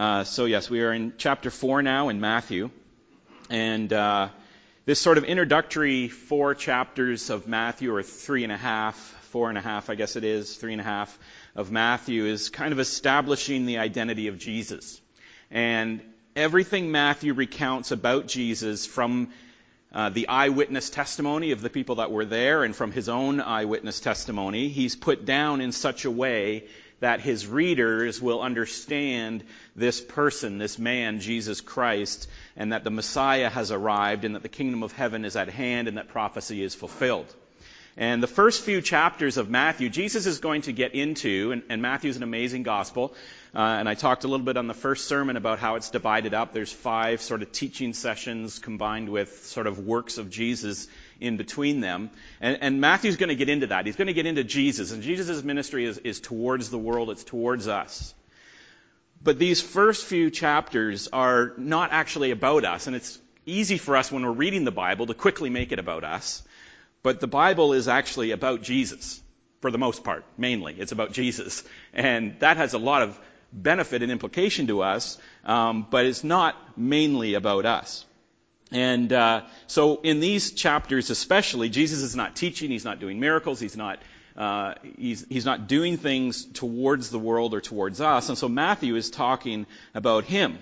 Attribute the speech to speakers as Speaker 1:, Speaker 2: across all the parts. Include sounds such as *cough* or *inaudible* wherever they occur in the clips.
Speaker 1: Uh, so, yes, we are in chapter 4 now in Matthew. And uh, this sort of introductory four chapters of Matthew, or three and a half, four and a half, I guess it is, three and a half of Matthew, is kind of establishing the identity of Jesus. And everything Matthew recounts about Jesus from uh, the eyewitness testimony of the people that were there and from his own eyewitness testimony, he's put down in such a way that his readers will understand this person, this man, Jesus Christ, and that the Messiah has arrived and that the kingdom of heaven is at hand and that prophecy is fulfilled. And the first few chapters of Matthew, Jesus is going to get into, and, and Matthew's an amazing gospel. Uh, and I talked a little bit on the first sermon about how it's divided up. There's five sort of teaching sessions combined with sort of works of Jesus in between them. And, and Matthew's going to get into that. He's going to get into Jesus. And Jesus' ministry is, is towards the world, it's towards us. But these first few chapters are not actually about us. And it's easy for us when we're reading the Bible to quickly make it about us. But the Bible is actually about Jesus. For the most part, mainly. It's about Jesus. And that has a lot of benefit and implication to us, um, but it's not mainly about us. And uh, so, in these chapters, especially, Jesus is not teaching. He's not doing miracles. He's not. Uh, he's, he's not doing things towards the world or towards us. And so Matthew is talking about him.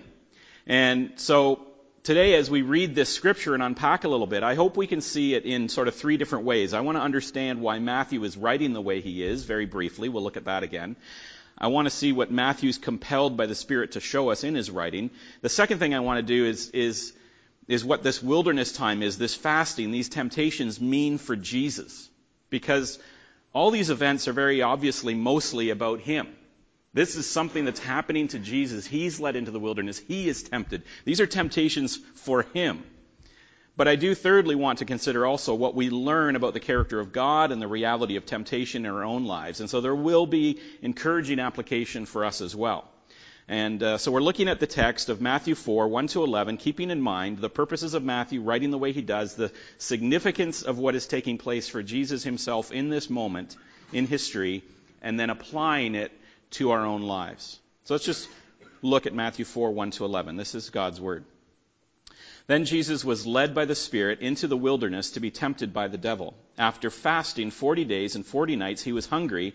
Speaker 1: And so today, as we read this scripture and unpack a little bit, I hope we can see it in sort of three different ways. I want to understand why Matthew is writing the way he is, very briefly. We'll look at that again. I want to see what Matthew's compelled by the Spirit to show us in his writing. The second thing I want to do is, is, is what this wilderness time is, this fasting, these temptations mean for Jesus. Because all these events are very obviously mostly about him. This is something that's happening to Jesus. He's led into the wilderness. He is tempted. These are temptations for him. But I do thirdly want to consider also what we learn about the character of God and the reality of temptation in our own lives. And so there will be encouraging application for us as well. And uh, so we're looking at the text of Matthew 4, 1 to 11, keeping in mind the purposes of Matthew writing the way he does, the significance of what is taking place for Jesus himself in this moment in history, and then applying it to our own lives. So let's just look at Matthew 4, 1 to 11. This is God's Word. Then Jesus was led by the Spirit into the wilderness to be tempted by the devil. After fasting 40 days and 40 nights, he was hungry.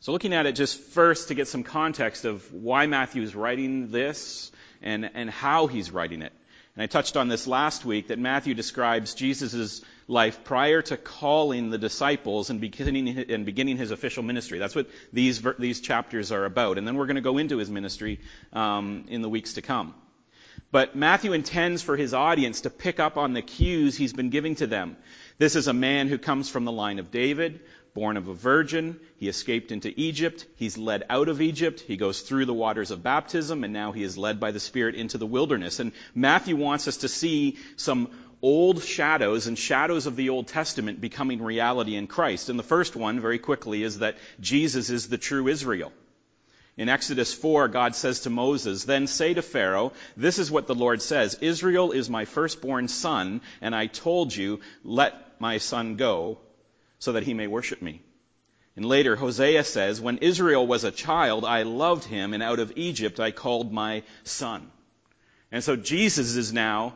Speaker 1: So, looking at it just first to get some context of why Matthew is writing this and, and how he's writing it. And I touched on this last week that Matthew describes Jesus' life prior to calling the disciples and beginning, and beginning his official ministry. That's what these, these chapters are about. And then we're going to go into his ministry um, in the weeks to come. But Matthew intends for his audience to pick up on the cues he's been giving to them. This is a man who comes from the line of David, born of a virgin. He escaped into Egypt. He's led out of Egypt. He goes through the waters of baptism, and now he is led by the Spirit into the wilderness. And Matthew wants us to see some old shadows and shadows of the Old Testament becoming reality in Christ. And the first one, very quickly, is that Jesus is the true Israel. In Exodus 4, God says to Moses, Then say to Pharaoh, This is what the Lord says Israel is my firstborn son, and I told you, Let my son go, so that he may worship me. And later, Hosea says, When Israel was a child, I loved him, and out of Egypt I called my son. And so Jesus is now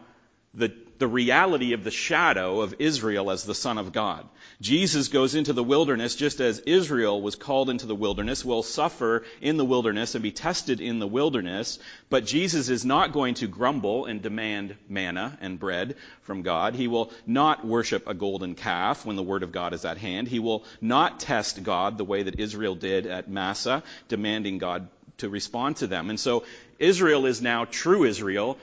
Speaker 1: the the reality of the shadow of Israel as the Son of God. Jesus goes into the wilderness just as Israel was called into the wilderness, will suffer in the wilderness and be tested in the wilderness, but Jesus is not going to grumble and demand manna and bread from God. He will not worship a golden calf when the word of God is at hand. He will not test God the way that Israel did at Massah, demanding God to respond to them. And so Israel is now true Israel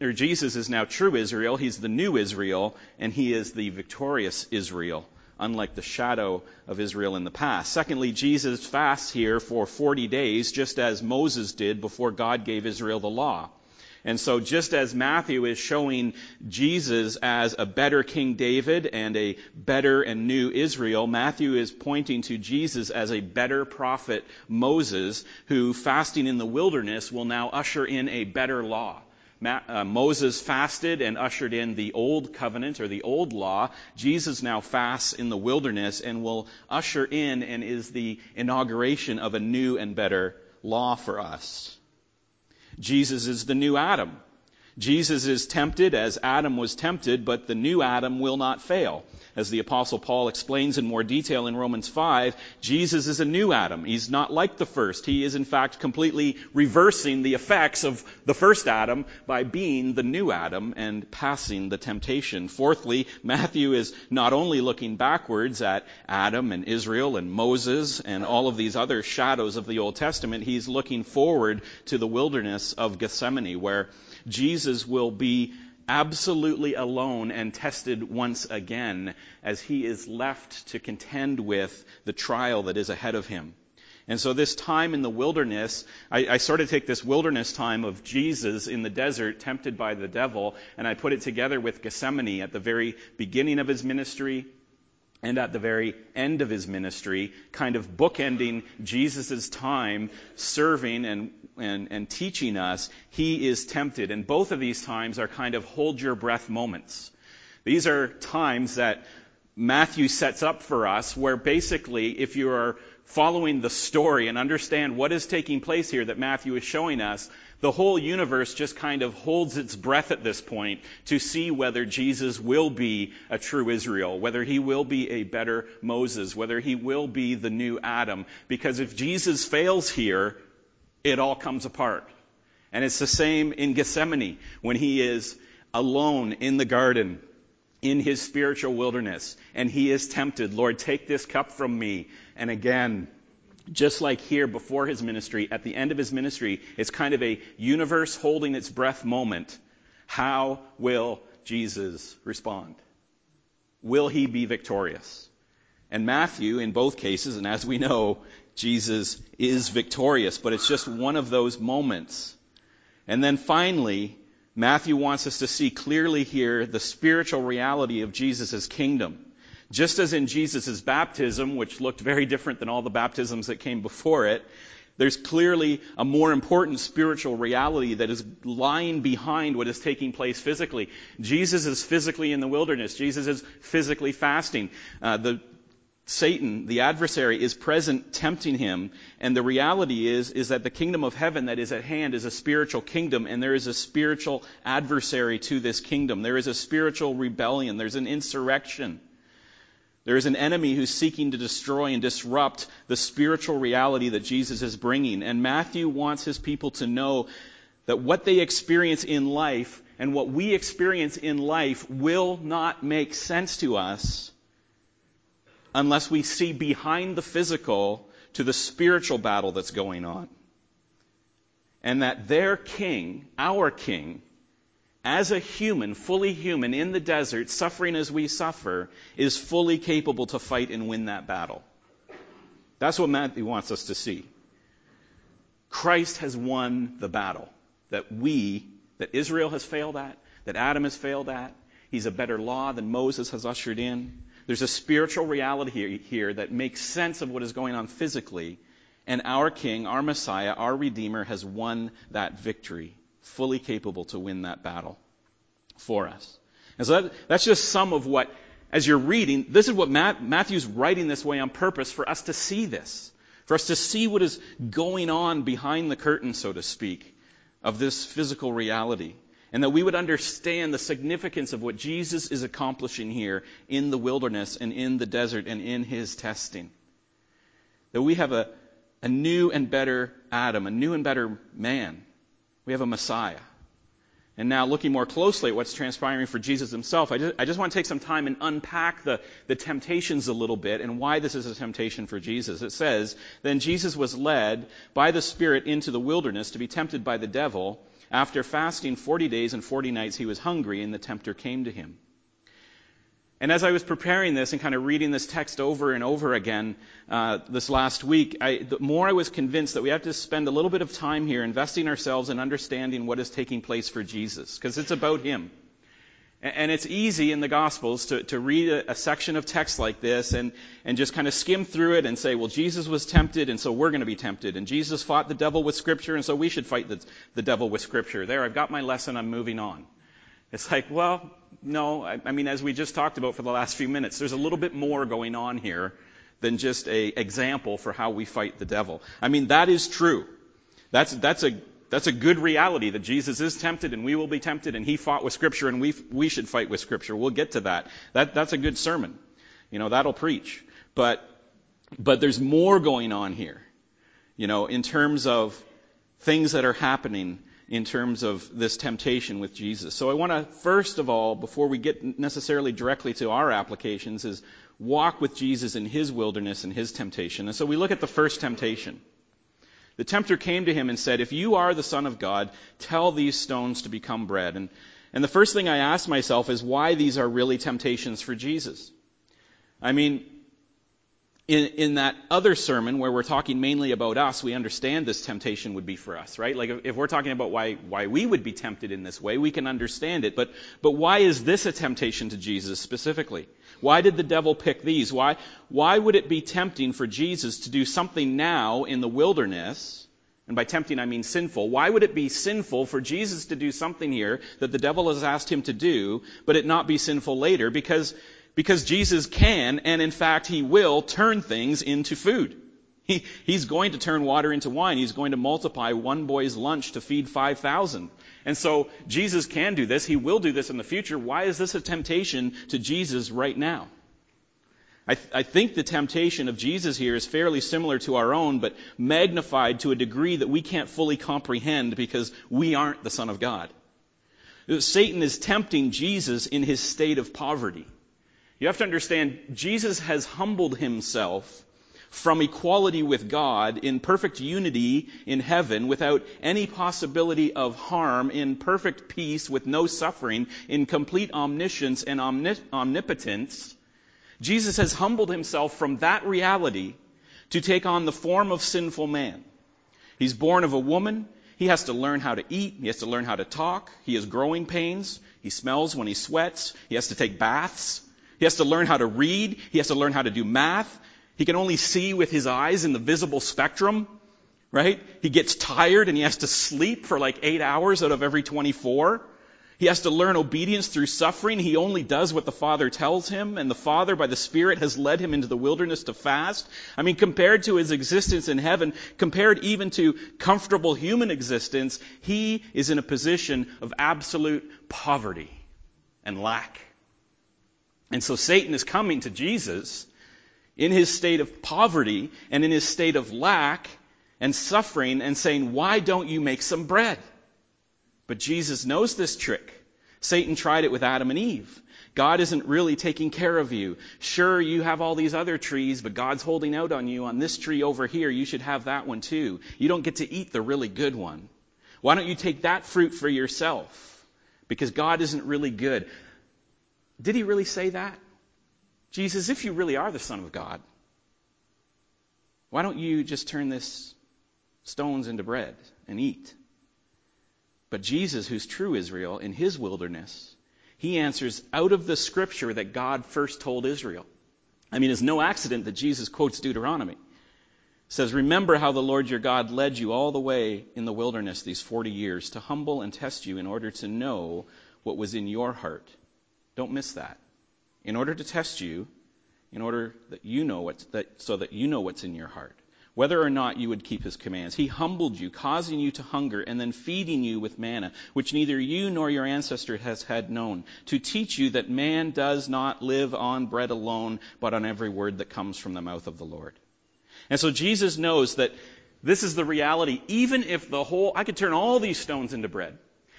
Speaker 1: or Jesus is now true Israel. He's the new Israel, and he is the victorious Israel, unlike the shadow of Israel in the past. Secondly, Jesus fasts here for 40 days, just as Moses did before God gave Israel the law. And so just as Matthew is showing Jesus as a better King David and a better and new Israel, Matthew is pointing to Jesus as a better prophet Moses, who fasting in the wilderness will now usher in a better law. Uh, Moses fasted and ushered in the old covenant or the old law. Jesus now fasts in the wilderness and will usher in and is the inauguration of a new and better law for us. Jesus is the new Adam. Jesus is tempted as Adam was tempted, but the new Adam will not fail. As the apostle Paul explains in more detail in Romans 5, Jesus is a new Adam. He's not like the first. He is in fact completely reversing the effects of the first Adam by being the new Adam and passing the temptation. Fourthly, Matthew is not only looking backwards at Adam and Israel and Moses and all of these other shadows of the Old Testament, he's looking forward to the wilderness of Gethsemane where Jesus will be absolutely alone and tested once again as he is left to contend with the trial that is ahead of him. And so this time in the wilderness, I, I, sort of take this wilderness time of Jesus in the desert, tempted by the devil, and I put it together with Gethsemane at the very beginning of his ministry and at the very end of his ministry, kind of bookending Jesus' time serving and, and, and teaching us, he is tempted. And both of these times are kind of hold your breath moments. These are times that Matthew sets up for us where basically if you are following the story and understand what is taking place here that Matthew is showing us, the whole universe just kind of holds its breath at this point to see whether Jesus will be a true Israel, whether he will be a better Moses, whether he will be the new Adam. Because if Jesus fails here, it all comes apart. And it's the same in Gethsemane when he is alone in the garden in his spiritual wilderness and he is tempted, Lord, take this cup from me. And again, just like here before his ministry, at the end of his ministry, it's kind of a universe holding its breath moment. How will Jesus respond? Will he be victorious? And Matthew, in both cases, and as we know, Jesus is victorious, but it's just one of those moments. And then finally, Matthew wants us to see clearly here the spiritual reality of Jesus' kingdom. Just as in Jesus' baptism, which looked very different than all the baptisms that came before it, there's clearly a more important spiritual reality that is lying behind what is taking place physically. Jesus is physically in the wilderness. Jesus is physically fasting. Uh, the Satan, the adversary, is present tempting him. And the reality is, is that the kingdom of heaven that is at hand is a spiritual kingdom, and there is a spiritual adversary to this kingdom. There is a spiritual rebellion. There's an insurrection. There is an enemy who's seeking to destroy and disrupt the spiritual reality that Jesus is bringing. And Matthew wants his people to know that what they experience in life and what we experience in life will not make sense to us unless we see behind the physical to the spiritual battle that's going on. And that their king, our king, as a human, fully human in the desert, suffering as we suffer, is fully capable to fight and win that battle. That's what Matthew wants us to see. Christ has won the battle that we, that Israel has failed at, that Adam has failed at. He's a better law than Moses has ushered in. There's a spiritual reality here, that makes sense of what is going on physically. And our King, our Messiah, our Redeemer has won that victory fully capable to win that battle for us. And so that, that's just some of what, as you're reading, this is what Matt, Matthew's writing this way on purpose for us to see this, for us to see what is going on behind the curtain, so to speak, of this physical reality. and that we would understand the significance of what Jesus is accomplishing here in the wilderness and in the desert and in his testing. That we have a, a new and better Adam, a new and better man. We have a Messiah. And now looking more closely at what's transpiring for Jesus himself, I just, I just, want to take some time and unpack the, the temptations a little bit and why this is a temptation for Jesus. It says, Then Jesus was led by the Spirit into the wilderness to be tempted by the devil. After fasting 40 days and 40 nights, he was hungry, and the tempter came to him. And as I was preparing this and kind of reading this text over and over again uh, this last week, I, the more I was convinced that we have to spend a little bit of time here investing ourselves in understanding what is taking place for Jesus, because it's about Him. And it's easy in the Gospels to, to read a, a, section of text like this and, and just kind of skim through it and say, well, Jesus was tempted, and so we're going to be tempted. And Jesus fought the devil with Scripture, and so we should fight the, the devil with Scripture. There, I've got my lesson, I'm moving on. It's like, well, no, I, I mean, as we just talked about for the last few minutes, there's a little bit more going on here than just a example for how we fight the devil. I mean, that is true. That's, that's a, that's a good reality that Jesus is tempted and we will be tempted and he fought with scripture and we, we should fight with scripture. We'll get to that. That, that's a good sermon. You know, that'll preach. But, but there's more going on here. You know, in terms of things that are happening in terms of this temptation with Jesus. So I want to, first of all, before we get necessarily directly to our applications, is walk with Jesus in his wilderness and his temptation. And so we look at the first temptation. The tempter came to him and said, If you are the Son of God, tell these stones to become bread. And, and the first thing I ask myself is why these are really temptations for Jesus. I mean, in, in that other sermon where we're talking mainly about us, we understand this temptation would be for us, right? Like if, if, we're talking about why, why we would be tempted in this way, we can understand it. But, but why is this a temptation to Jesus specifically? Why did the devil pick these? Why, why would it be tempting for Jesus to do something now in the wilderness? And by tempting, I mean sinful. Why would it be sinful for Jesus to do something here that the devil has asked him to do, but it not be sinful later? Because because Jesus can, and in fact he will, turn things into food. He, he's going to turn water into wine. He's going to multiply one boy's lunch to feed 5,000. And so Jesus can do this. He will do this in the future. Why is this a temptation to Jesus right now? I, th- I, think the temptation of Jesus here is fairly similar to our own, but magnified to a degree that we can't fully comprehend because we aren't the Son of God. Satan is tempting Jesus in his state of poverty. You have to understand, Jesus has humbled himself from equality with God in perfect unity in heaven without any possibility of harm, in perfect peace with no suffering, in complete omniscience and omnipotence. Jesus has humbled himself from that reality to take on the form of sinful man. He's born of a woman. He has to learn how to eat. He has to learn how to talk. He has growing pains. He smells when he sweats. He has to take baths. He has to learn how to read. He has to learn how to do math. He can only see with his eyes in the visible spectrum, right? He gets tired and he has to sleep for like eight hours out of every 24. He has to learn obedience through suffering. He only does what the Father tells him, and the Father, by the Spirit, has led him into the wilderness to fast. I mean, compared to his existence in heaven, compared even to comfortable human existence, he is in a position of absolute poverty and lack. And so Satan is coming to Jesus in his state of poverty and in his state of lack and suffering and saying, Why don't you make some bread? But Jesus knows this trick. Satan tried it with Adam and Eve. God isn't really taking care of you. Sure, you have all these other trees, but God's holding out on you on this tree over here. You should have that one too. You don't get to eat the really good one. Why don't you take that fruit for yourself? Because God isn't really good. Did he really say that? Jesus, if you really are the Son of God, why don't you just turn this stones into bread and eat? But Jesus, who's true Israel, in his wilderness, he answers out of the scripture that God first told Israel. I mean, it's no accident that Jesus quotes Deuteronomy. It says, Remember how the Lord your God led you all the way in the wilderness these 40 years to humble and test you in order to know what was in your heart don't miss that. In order to test you, in order that you know what's that, so that you know what's in your heart, whether or not you would keep his commands. He humbled you, causing you to hunger, and then feeding you with manna, which neither you nor your ancestor has had known, to teach you that man does not live on bread alone, but on every word that comes from the mouth of the Lord. And so Jesus knows that this is the reality. Even if the whole, I could turn all these stones into bread.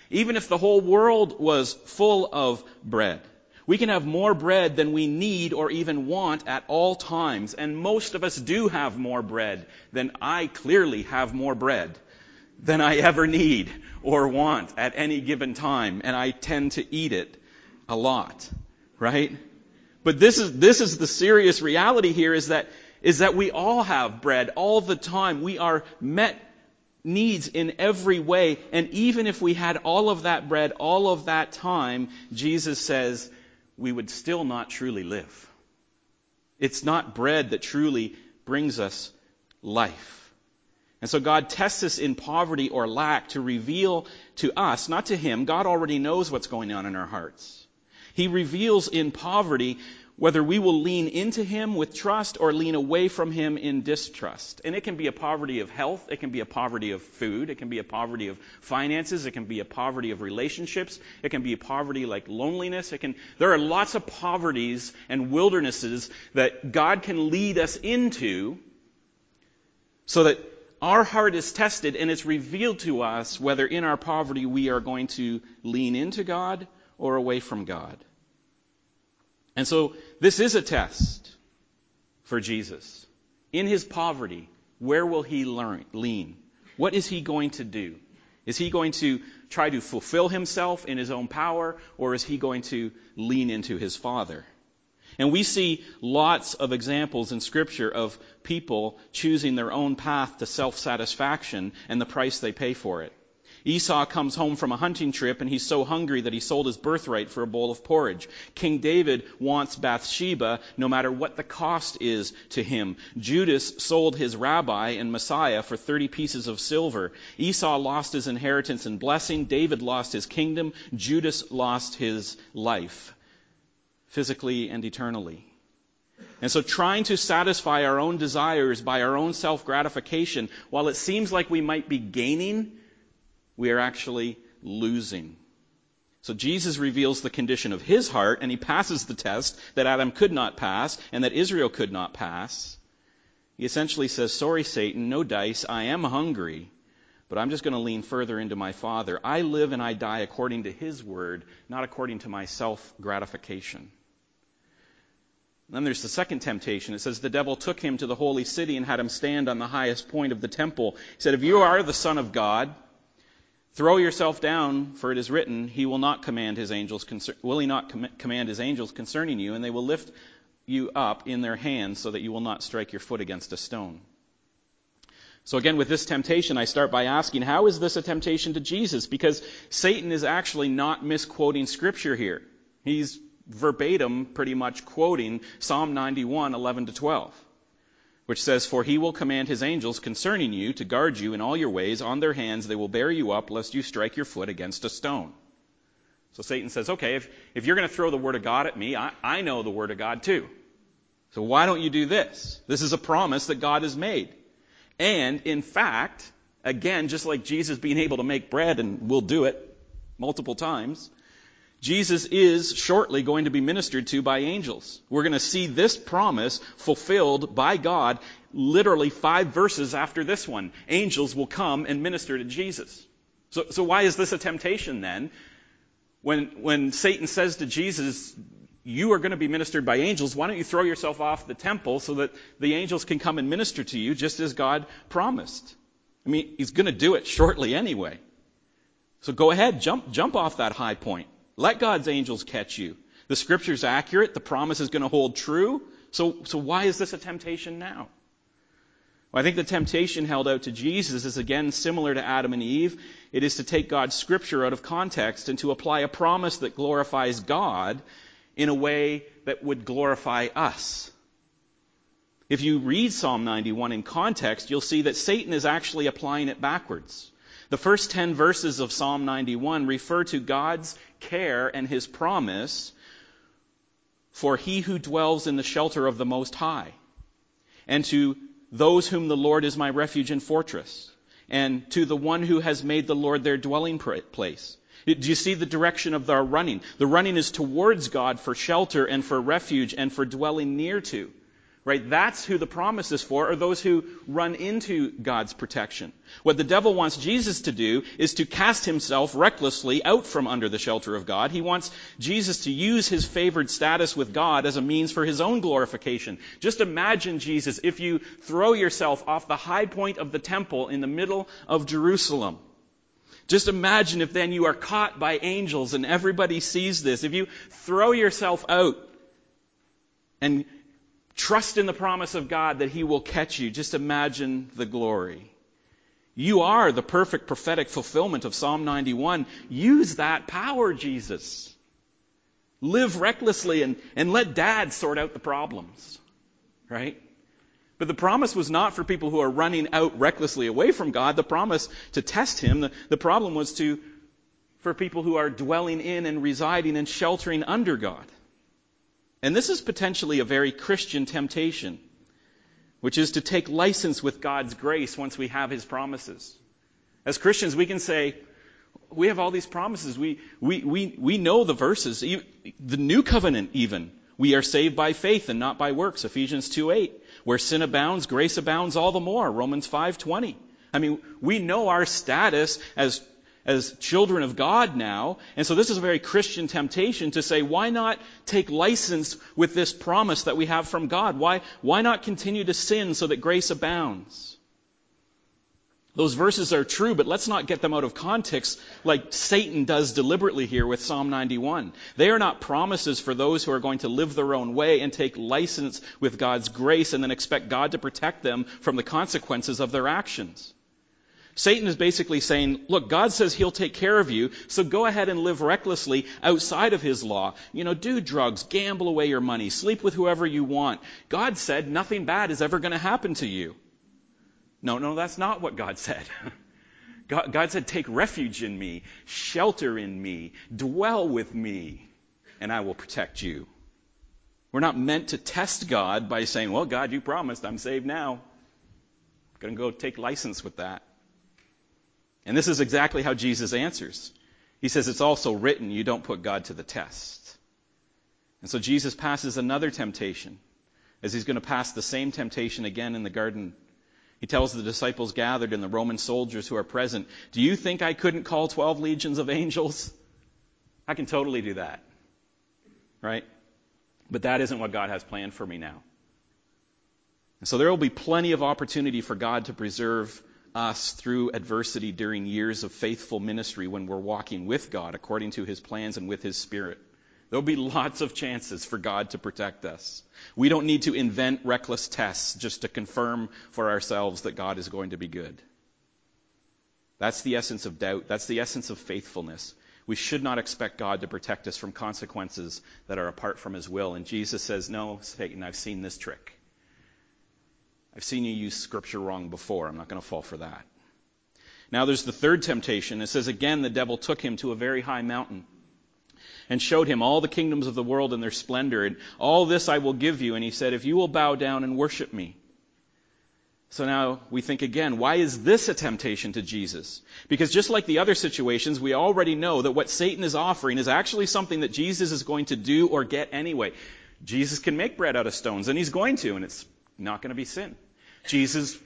Speaker 1: Even if the whole world was full of bread. We can have more bread than we need or even want at all times. And most of us do have more bread than I clearly have more bread than I ever need or want at any given time. And I tend to eat it a lot. Right? But this is, this is the serious reality here is that, is that we all have bread all the time. We are met needs in every way. And even if we had all of that bread all of that time, Jesus says, we would still not truly live. It's not bread that truly brings us life. And so God tests us in poverty or lack to reveal to us, not to Him. God already knows what's going on in our hearts. He reveals in poverty whether we will lean into Him with trust or lean away from Him in distrust. And it can be a poverty of health, it can be a poverty of food, it can be a poverty of finances, it can be a poverty of relationships, it can be a poverty like loneliness. It can, there are lots of poverties and wildernesses that God can lead us into so that our heart is tested and it's revealed to us whether in our poverty we are going to lean into God or away from God. And so this is a test for Jesus. In his poverty, where will he learn, lean? What is he going to do? Is he going to try to fulfill himself in his own power, or is he going to lean into his Father? And we see lots of examples in Scripture of people choosing their own path to self satisfaction and the price they pay for it. Esau comes home from a hunting trip and he's so hungry that he sold his birthright for a bowl of porridge. King David wants Bathsheba no matter what the cost is to him. Judas sold his rabbi and Messiah for 30 pieces of silver. Esau lost his inheritance and blessing. David lost his kingdom. Judas lost his life, physically and eternally. And so trying to satisfy our own desires by our own self gratification, while it seems like we might be gaining, we are actually losing. So Jesus reveals the condition of his heart and he passes the test that Adam could not pass and that Israel could not pass. He essentially says, sorry Satan, no dice, I am hungry, but I'm just going to lean further into my Father. I live and I die according to his word, not according to my self gratification. Then there's the second temptation. It says the devil took him to the holy city and had him stand on the highest point of the temple. He said, if you are the son of God, Throw yourself down, for it is written, He will not command His angels, will He not com- command His angels concerning you, and they will lift you up in their hands so that you will not strike your foot against a stone. So again, with this temptation, I start by asking, how is this a temptation to Jesus? Because Satan is actually not misquoting scripture here. He's verbatim pretty much quoting Psalm 91, 11 to 12 which says, For he will command his angels concerning you to guard you in all your ways. On their hands they will bear you up, lest you strike your foot against a stone. So Satan says, Okay, if, if you're going to throw the Word of God at me, I, I know the Word of God too. So why don't you do this? This is a promise that God has made. And in fact, again, just like Jesus being able to make bread, and we'll do it multiple times, Jesus is shortly going to be ministered to by angels. We're going to see this promise fulfilled by God literally five verses after this one. Angels will come and minister to Jesus. So, so why is this a temptation then? When, when Satan says to Jesus, you are going to be ministered by angels, why don't you throw yourself off the temple so that the angels can come and minister to you just as God promised? I mean, he's going to do it shortly anyway. So go ahead, jump, jump off that high point. Let God's angels catch you. The scripture's accurate. The promise is going to hold true. So, so why is this a temptation now? Well, I think the temptation held out to Jesus is again similar to Adam and Eve. It is to take God's scripture out of context and to apply a promise that glorifies God in a way that would glorify us. If you read Psalm 91 in context, you'll see that Satan is actually applying it backwards. The first 10 verses of Psalm 91 refer to God's care and his promise for he who dwells in the shelter of the Most High, and to those whom the Lord is my refuge and fortress, and to the one who has made the Lord their dwelling place. Do you see the direction of our running? The running is towards God for shelter and for refuge and for dwelling near to. Right? That's who the promise is for, are those who run into God's protection. What the devil wants Jesus to do is to cast himself recklessly out from under the shelter of God. He wants Jesus to use his favored status with God as a means for his own glorification. Just imagine, Jesus, if you throw yourself off the high point of the temple in the middle of Jerusalem. Just imagine if then you are caught by angels and everybody sees this. If you throw yourself out and Trust in the promise of God that He will catch you. Just imagine the glory. You are the perfect prophetic fulfillment of Psalm 91. Use that power, Jesus. Live recklessly and, and let dad sort out the problems. Right? But the promise was not for people who are running out recklessly away from God. The promise to test Him, the, the problem was to, for people who are dwelling in and residing and sheltering under God. And this is potentially a very Christian temptation, which is to take license with God's grace once we have His promises. As Christians, we can say, we have all these promises. We, we, we, we know the verses. The new covenant even. We are saved by faith and not by works. Ephesians 2 8. Where sin abounds, grace abounds all the more. Romans 5 20. I mean, we know our status as as children of God now. And so this is a very Christian temptation to say, why not take license with this promise that we have from God? Why, why not continue to sin so that grace abounds? Those verses are true, but let's not get them out of context like Satan does deliberately here with Psalm 91. They are not promises for those who are going to live their own way and take license with God's grace and then expect God to protect them from the consequences of their actions. Satan is basically saying, look, God says he'll take care of you, so go ahead and live recklessly outside of his law. You know, do drugs, gamble away your money, sleep with whoever you want. God said nothing bad is ever going to happen to you. No, no, that's not what God said. *laughs* God, God said, take refuge in me, shelter in me, dwell with me, and I will protect you. We're not meant to test God by saying, well, God, you promised I'm saved now. I'm going to go take license with that. And this is exactly how Jesus answers. He says, It's also written, you don't put God to the test. And so Jesus passes another temptation, as he's going to pass the same temptation again in the garden. He tells the disciples gathered and the Roman soldiers who are present, Do you think I couldn't call 12 legions of angels? I can totally do that. Right? But that isn't what God has planned for me now. And so there will be plenty of opportunity for God to preserve us through adversity during years of faithful ministry when we're walking with God according to His plans and with His Spirit. There'll be lots of chances for God to protect us. We don't need to invent reckless tests just to confirm for ourselves that God is going to be good. That's the essence of doubt. That's the essence of faithfulness. We should not expect God to protect us from consequences that are apart from His will. And Jesus says, No, Satan, I've seen this trick. I've seen you use scripture wrong before. I'm not going to fall for that. Now there's the third temptation. It says, Again, the devil took him to a very high mountain and showed him all the kingdoms of the world and their splendor. And all this I will give you. And he said, If you will bow down and worship me. So now we think again, why is this a temptation to Jesus? Because just like the other situations, we already know that what Satan is offering is actually something that Jesus is going to do or get anyway. Jesus can make bread out of stones, and he's going to, and it's not going to be sin. Jesus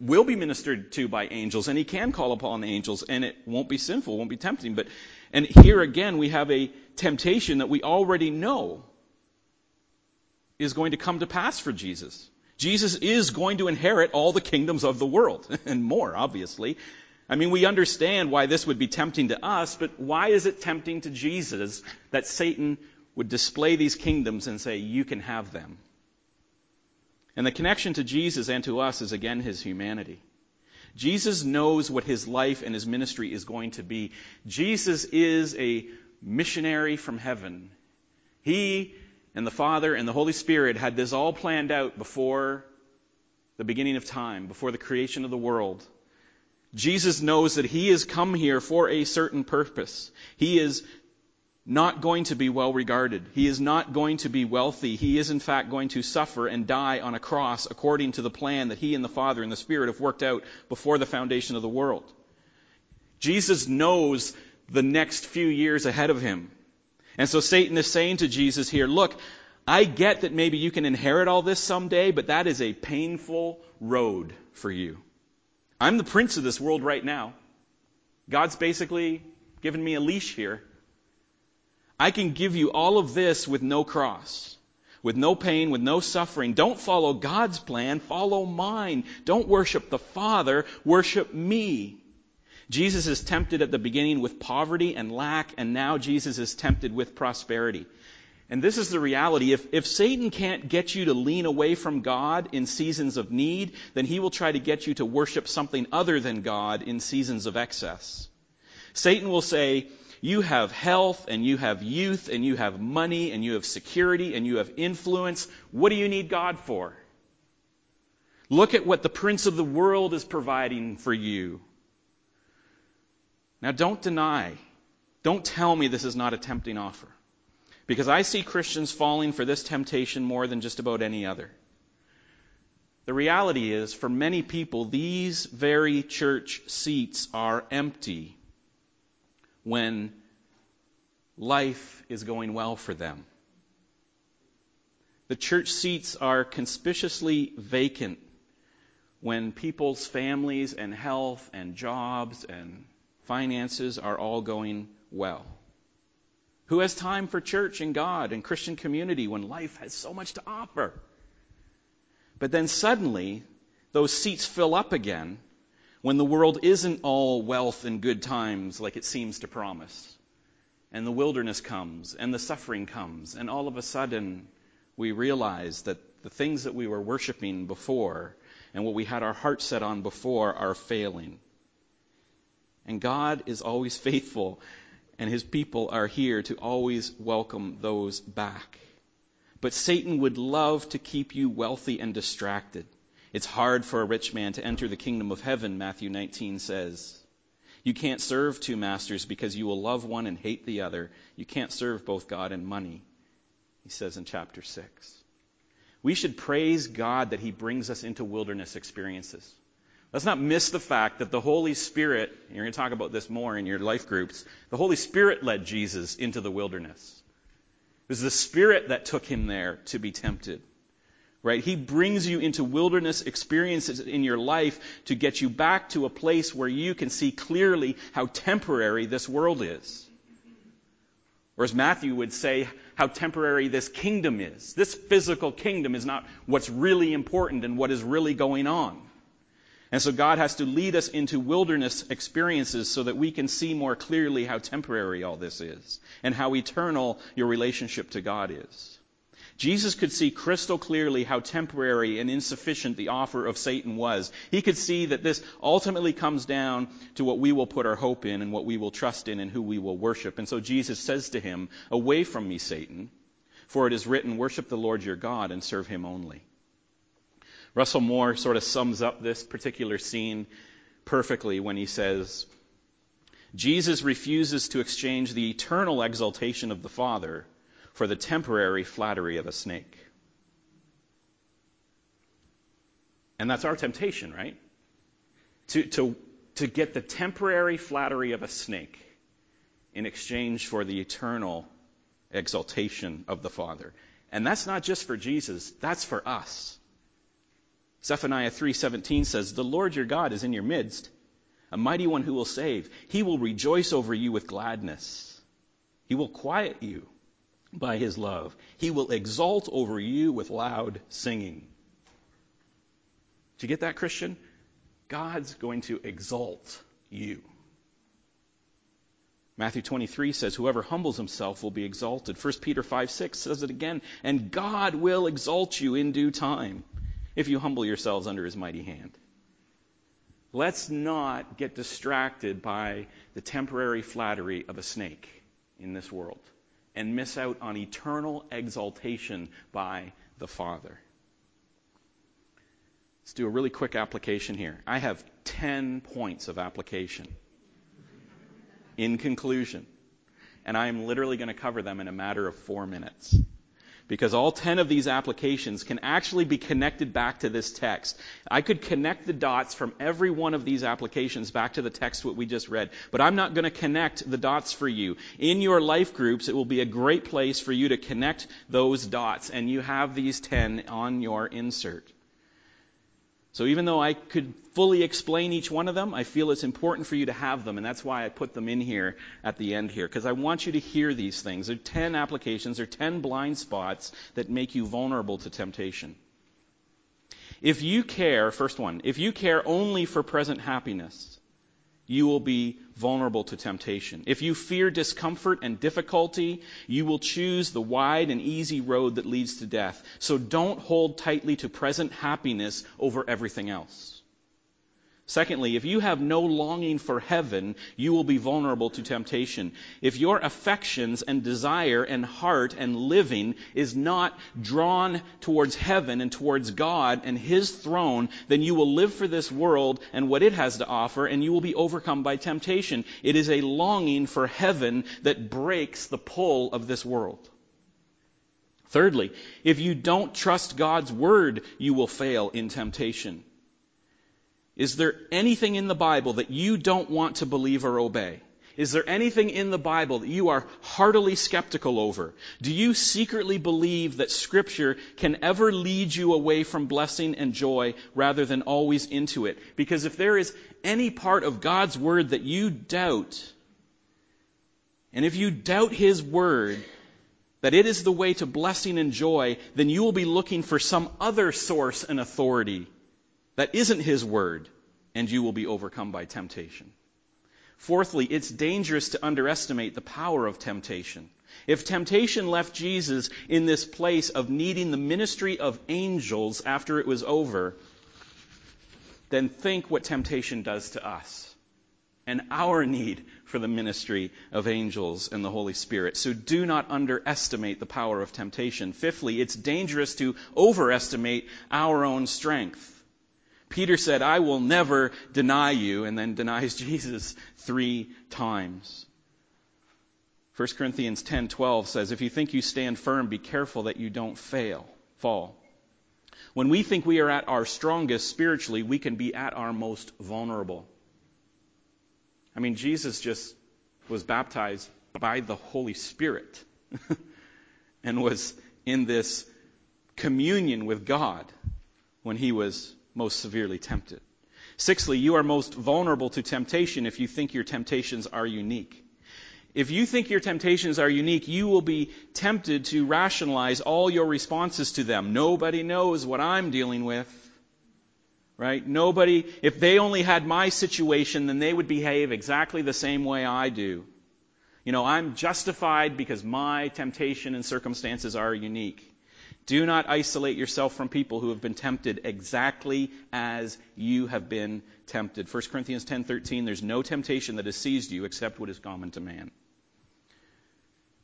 Speaker 1: will be ministered to by angels, and he can call upon the angels, and it won't be sinful, won't be tempting. But and here again we have a temptation that we already know is going to come to pass for Jesus. Jesus is going to inherit all the kingdoms of the world, *laughs* and more, obviously. I mean, we understand why this would be tempting to us, but why is it tempting to Jesus that Satan would display these kingdoms and say, You can have them? And the connection to Jesus and to us is again his humanity. Jesus knows what his life and his ministry is going to be. Jesus is a missionary from heaven. He and the Father and the Holy Spirit had this all planned out before the beginning of time, before the creation of the world. Jesus knows that he has come here for a certain purpose. He is not going to be well regarded. He is not going to be wealthy. He is in fact going to suffer and die on a cross according to the plan that he and the Father and the Spirit have worked out before the foundation of the world. Jesus knows the next few years ahead of him. And so Satan is saying to Jesus here, look, I get that maybe you can inherit all this someday, but that is a painful road for you. I'm the prince of this world right now. God's basically given me a leash here. I can give you all of this with no cross, with no pain, with no suffering. Don't follow God's plan, follow mine. Don't worship the Father, worship me. Jesus is tempted at the beginning with poverty and lack, and now Jesus is tempted with prosperity. And this is the reality. If, if Satan can't get you to lean away from God in seasons of need, then he will try to get you to worship something other than God in seasons of excess. Satan will say, you have health and you have youth and you have money and you have security and you have influence. What do you need God for? Look at what the prince of the world is providing for you. Now don't deny. Don't tell me this is not a tempting offer. Because I see Christians falling for this temptation more than just about any other. The reality is, for many people, these very church seats are empty when life is going well for them. The church seats are conspicuously vacant when people's families and health and jobs and finances are all going well. Who has time for church and God and Christian community when life has so much to offer? But then suddenly, those seats fill up again when the world isn't all wealth and good times like it seems to promise. And the wilderness comes, and the suffering comes, and all of a sudden we realize that the things that we were worshiping before and what we had our heart set on before are failing. And God is always faithful, and his people are here to always welcome those back. But Satan would love to keep you wealthy and distracted. It's hard for a rich man to enter the kingdom of heaven, Matthew 19 says. You can't serve two masters because you will love one and hate the other. You can't serve both God and money, he says in chapter 6. We should praise God that he brings us into wilderness experiences. Let's not miss the fact that the Holy Spirit, and you're going to talk about this more in your life groups, the Holy Spirit led Jesus into the wilderness. It was the Spirit that took him there to be tempted right? He brings you into wilderness experiences in your life to get you back to a place where you can see clearly how temporary this world is. Or as Matthew would say, how temporary this kingdom is. This physical kingdom is not what's really important and what is really going on. And so God has to lead us into wilderness experiences so that we can see more clearly how temporary all this is and how eternal your relationship to God is. Jesus could see crystal clearly how temporary and insufficient the offer of Satan was. He could see that this ultimately comes down to what we will put our hope in and what we will trust in and who we will worship. And so Jesus says to him, Away from me, Satan, for it is written, Worship the Lord your God and serve him only. Russell Moore sort of sums up this particular scene perfectly when he says, Jesus refuses to exchange the eternal exaltation of the Father for the temporary flattery of a snake. And that's our temptation, right? To, to, to get the temporary flattery of a snake in exchange for the eternal exaltation of the Father. And that's not just for Jesus, that's for us. Zephaniah 3:17 says, "The Lord your God is in your midst, a mighty one who will save. He will rejoice over you with gladness. He will quiet you by his love. He will exalt over you with loud singing. Did you get that, Christian? God's going to exalt you. Matthew 23 says, Whoever humbles himself will be exalted. 1 Peter 5 6 says it again, and God will exalt you in due time if you humble yourselves under his mighty hand. Let's not get distracted by the temporary flattery of a snake in this world and miss out on eternal exaltation by the Father. Let's do a really quick application here. I have 10 points of application. In conclusion, and I am literally going to cover them in a matter of four minutes because all 10 of these applications can actually be connected back to this text. I could connect the dots from every one of these applications back to the text what we just read, but I'm not going to connect the dots for you. In your life groups, it will be a great place for you to connect those dots, and you have these 10 on your insert. So even though I could fully explain each one of them, I feel it's important for you to have them, and that's why I put them in here at the end here, because I want you to hear these things. There are 10 applications, there are 10 blind spots that make you vulnerable to temptation. If you care, first one, if you care only for present happiness, you will be vulnerable to temptation. If you fear discomfort and difficulty, you will choose the wide and easy road that leads to death. So don't hold tightly to present happiness over everything else. Secondly, if you have no longing for heaven, you will be vulnerable to temptation. If your affections and desire and heart and living is not drawn towards heaven and towards God and His throne, then you will live for this world and what it has to offer, and you will be overcome by temptation. It is a longing for heaven that breaks the pull of this world. Thirdly, if you don't trust God's word, you will fail in temptation. Is there anything in the Bible that you don't want to believe or obey? Is there anything in the Bible that you are heartily skeptical over? Do you secretly believe that Scripture can ever lead you away from blessing and joy rather than always into it? Because if there is any part of God's Word that you doubt, and if you doubt His Word, that it is the way to blessing and joy, then you will be looking for some other source and authority that isn't His Word, and you will be overcome by temptation. Fourthly, it's dangerous to underestimate the power of temptation. If temptation left Jesus in this place of needing the ministry of angels after it was over, then think what temptation does to us and our need for the ministry of angels and the Holy Spirit. So do not underestimate the power of temptation. Fifthly, it's dangerous to overestimate our own strength. Peter said, I will never deny you, and then denies *laughs* Jesus three times. 1 Corinthians 10:12 says, "If you think you stand firm, be careful that you don't fail, fall." When we think we are at our strongest spiritually, we can be at our most vulnerable. I mean, Jesus just was baptized by the Holy Spirit *laughs* and was in this communion with God when he was most severely tempted. Sixthly, you are most vulnerable to temptation if you think your temptations are unique. If you think your temptations are unique, you will be tempted to rationalize all your responses to them. Nobody knows what I'm dealing with. Right? Nobody, if they only had my situation, then they would behave exactly the same way I do. You know, I'm justified because my temptation and circumstances are unique. Do not isolate yourself from people who have been tempted exactly as you have been tempted. 1 Corinthians 10:13 there's no temptation that has seized you except what is common to man.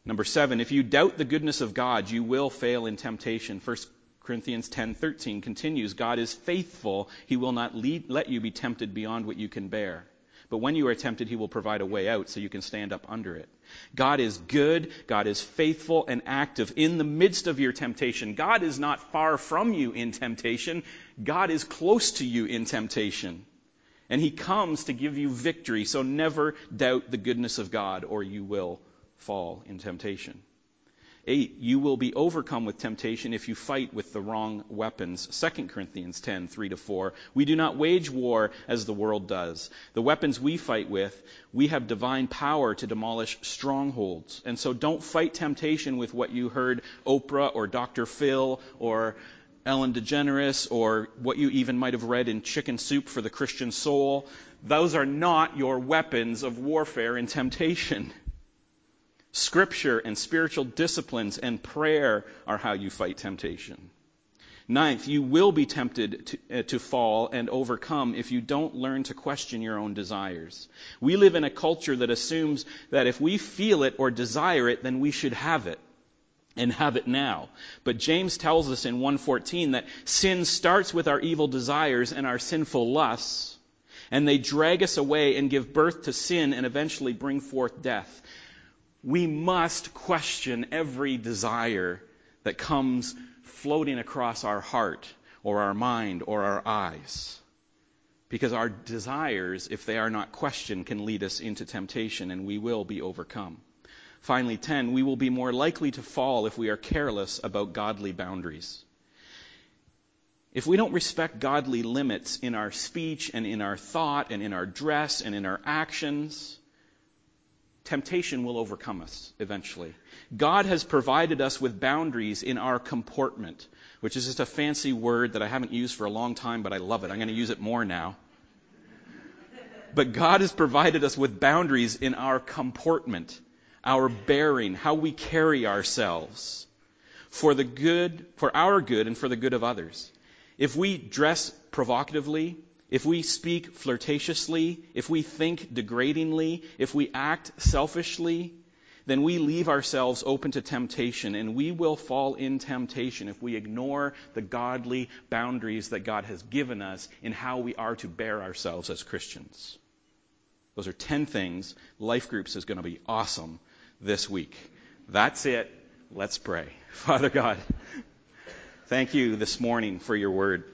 Speaker 1: Number 7 if you doubt the goodness of God you will fail in temptation. 1 Corinthians 10:13 continues God is faithful he will not lead, let you be tempted beyond what you can bear. But when you are tempted, He will provide a way out so you can stand up under it. God is good. God is faithful and active in the midst of your temptation. God is not far from you in temptation. God is close to you in temptation. And He comes to give you victory. So never doubt the goodness of God or you will fall in temptation. 8, you will be overcome with temptation if you fight with the wrong weapons. 2 Corinthians 10, 3 to 4. We do not wage war as the world does. The weapons we fight with, we have divine power to demolish strongholds. And so don't fight temptation with what you heard Oprah or Dr. Phil or Ellen DeGeneres or what you even might have read in Chicken Soup for the Christian Soul. Those are not your weapons of warfare in temptation. *laughs* Scripture and spiritual disciplines and prayer are how you fight temptation. Ninth, you will be tempted to, uh, to, fall and overcome if you don't learn to question your own desires. We live in a culture that assumes that if we feel it or desire it, then we should have it and have it now. But James tells us in 114 that sin starts with our evil desires and our sinful lusts, and they drag us away and give birth to sin and eventually bring forth death. We must question every desire that comes floating across our heart or our mind or our eyes. Because our desires, if they are not questioned, can lead us into temptation and we will be overcome. Finally, 10, we will be more likely to fall if we are careless about godly boundaries. If we don't respect godly limits in our speech and in our thought and in our dress and in our actions, temptation will overcome us eventually. God has provided us with boundaries in our comportment, which is just a fancy word that I haven't used for a long time, but I love it. I'm going to use it more now. But God has provided us with boundaries in our comportment, our bearing, how we carry ourselves for the good, for our good and for the good of others. If we dress provocatively, if we speak flirtatiously, if we think degradingly, if we act selfishly, then we leave ourselves open to temptation and we will fall in temptation if we ignore the godly boundaries that God has given us in how we are to bear ourselves as Christians. Those are 10 things. Life Groups is going to be awesome this week. That's it. Let's pray. *laughs* Father God, thank you this morning for your word.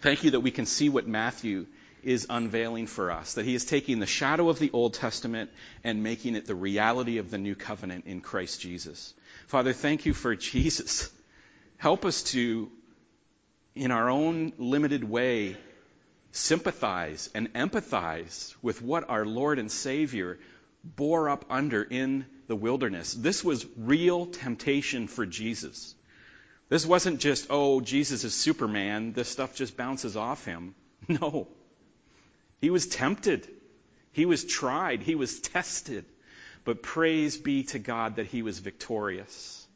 Speaker 1: Thank you that we can see what Matthew is unveiling for us, that he is taking the shadow of the Old Testament and making it the reality of the new covenant in Christ Jesus. Father, thank you for *laughs* Jesus. Help us to, in our own limited way, sympathize and empathize with what our Lord and Savior bore up under in the wilderness. This was real temptation for Jesus. This wasn't just, oh, Jesus is Superman, this stuff just bounces off him. *laughs* No. He was tempted. He was tried. He was tested. But praise be to God that he was victorious.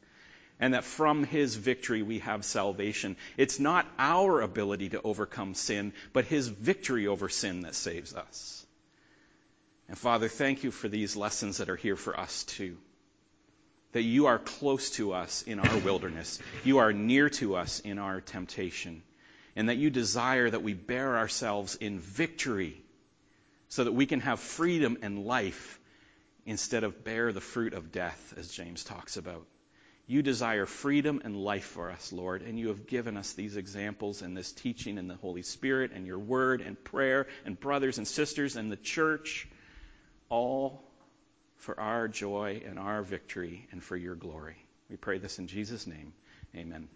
Speaker 1: And that from his victory we have salvation. It's not our ability to overcome sin, but his victory over sin that saves us. And Father, thank you for these lessons that are here for us too that you are close to us in our wilderness. You are near to us in our temptation. And that you desire that we bear ourselves in victory so that we can have freedom and life instead of bear the fruit of death, as James talks about. You desire freedom and life for us, Lord, and you have given us these examples and this teaching in the Holy Spirit and your word and prayer and brothers and sisters and the church, all for our joy and our victory and for your glory. We pray this in Jesus' name. Amen.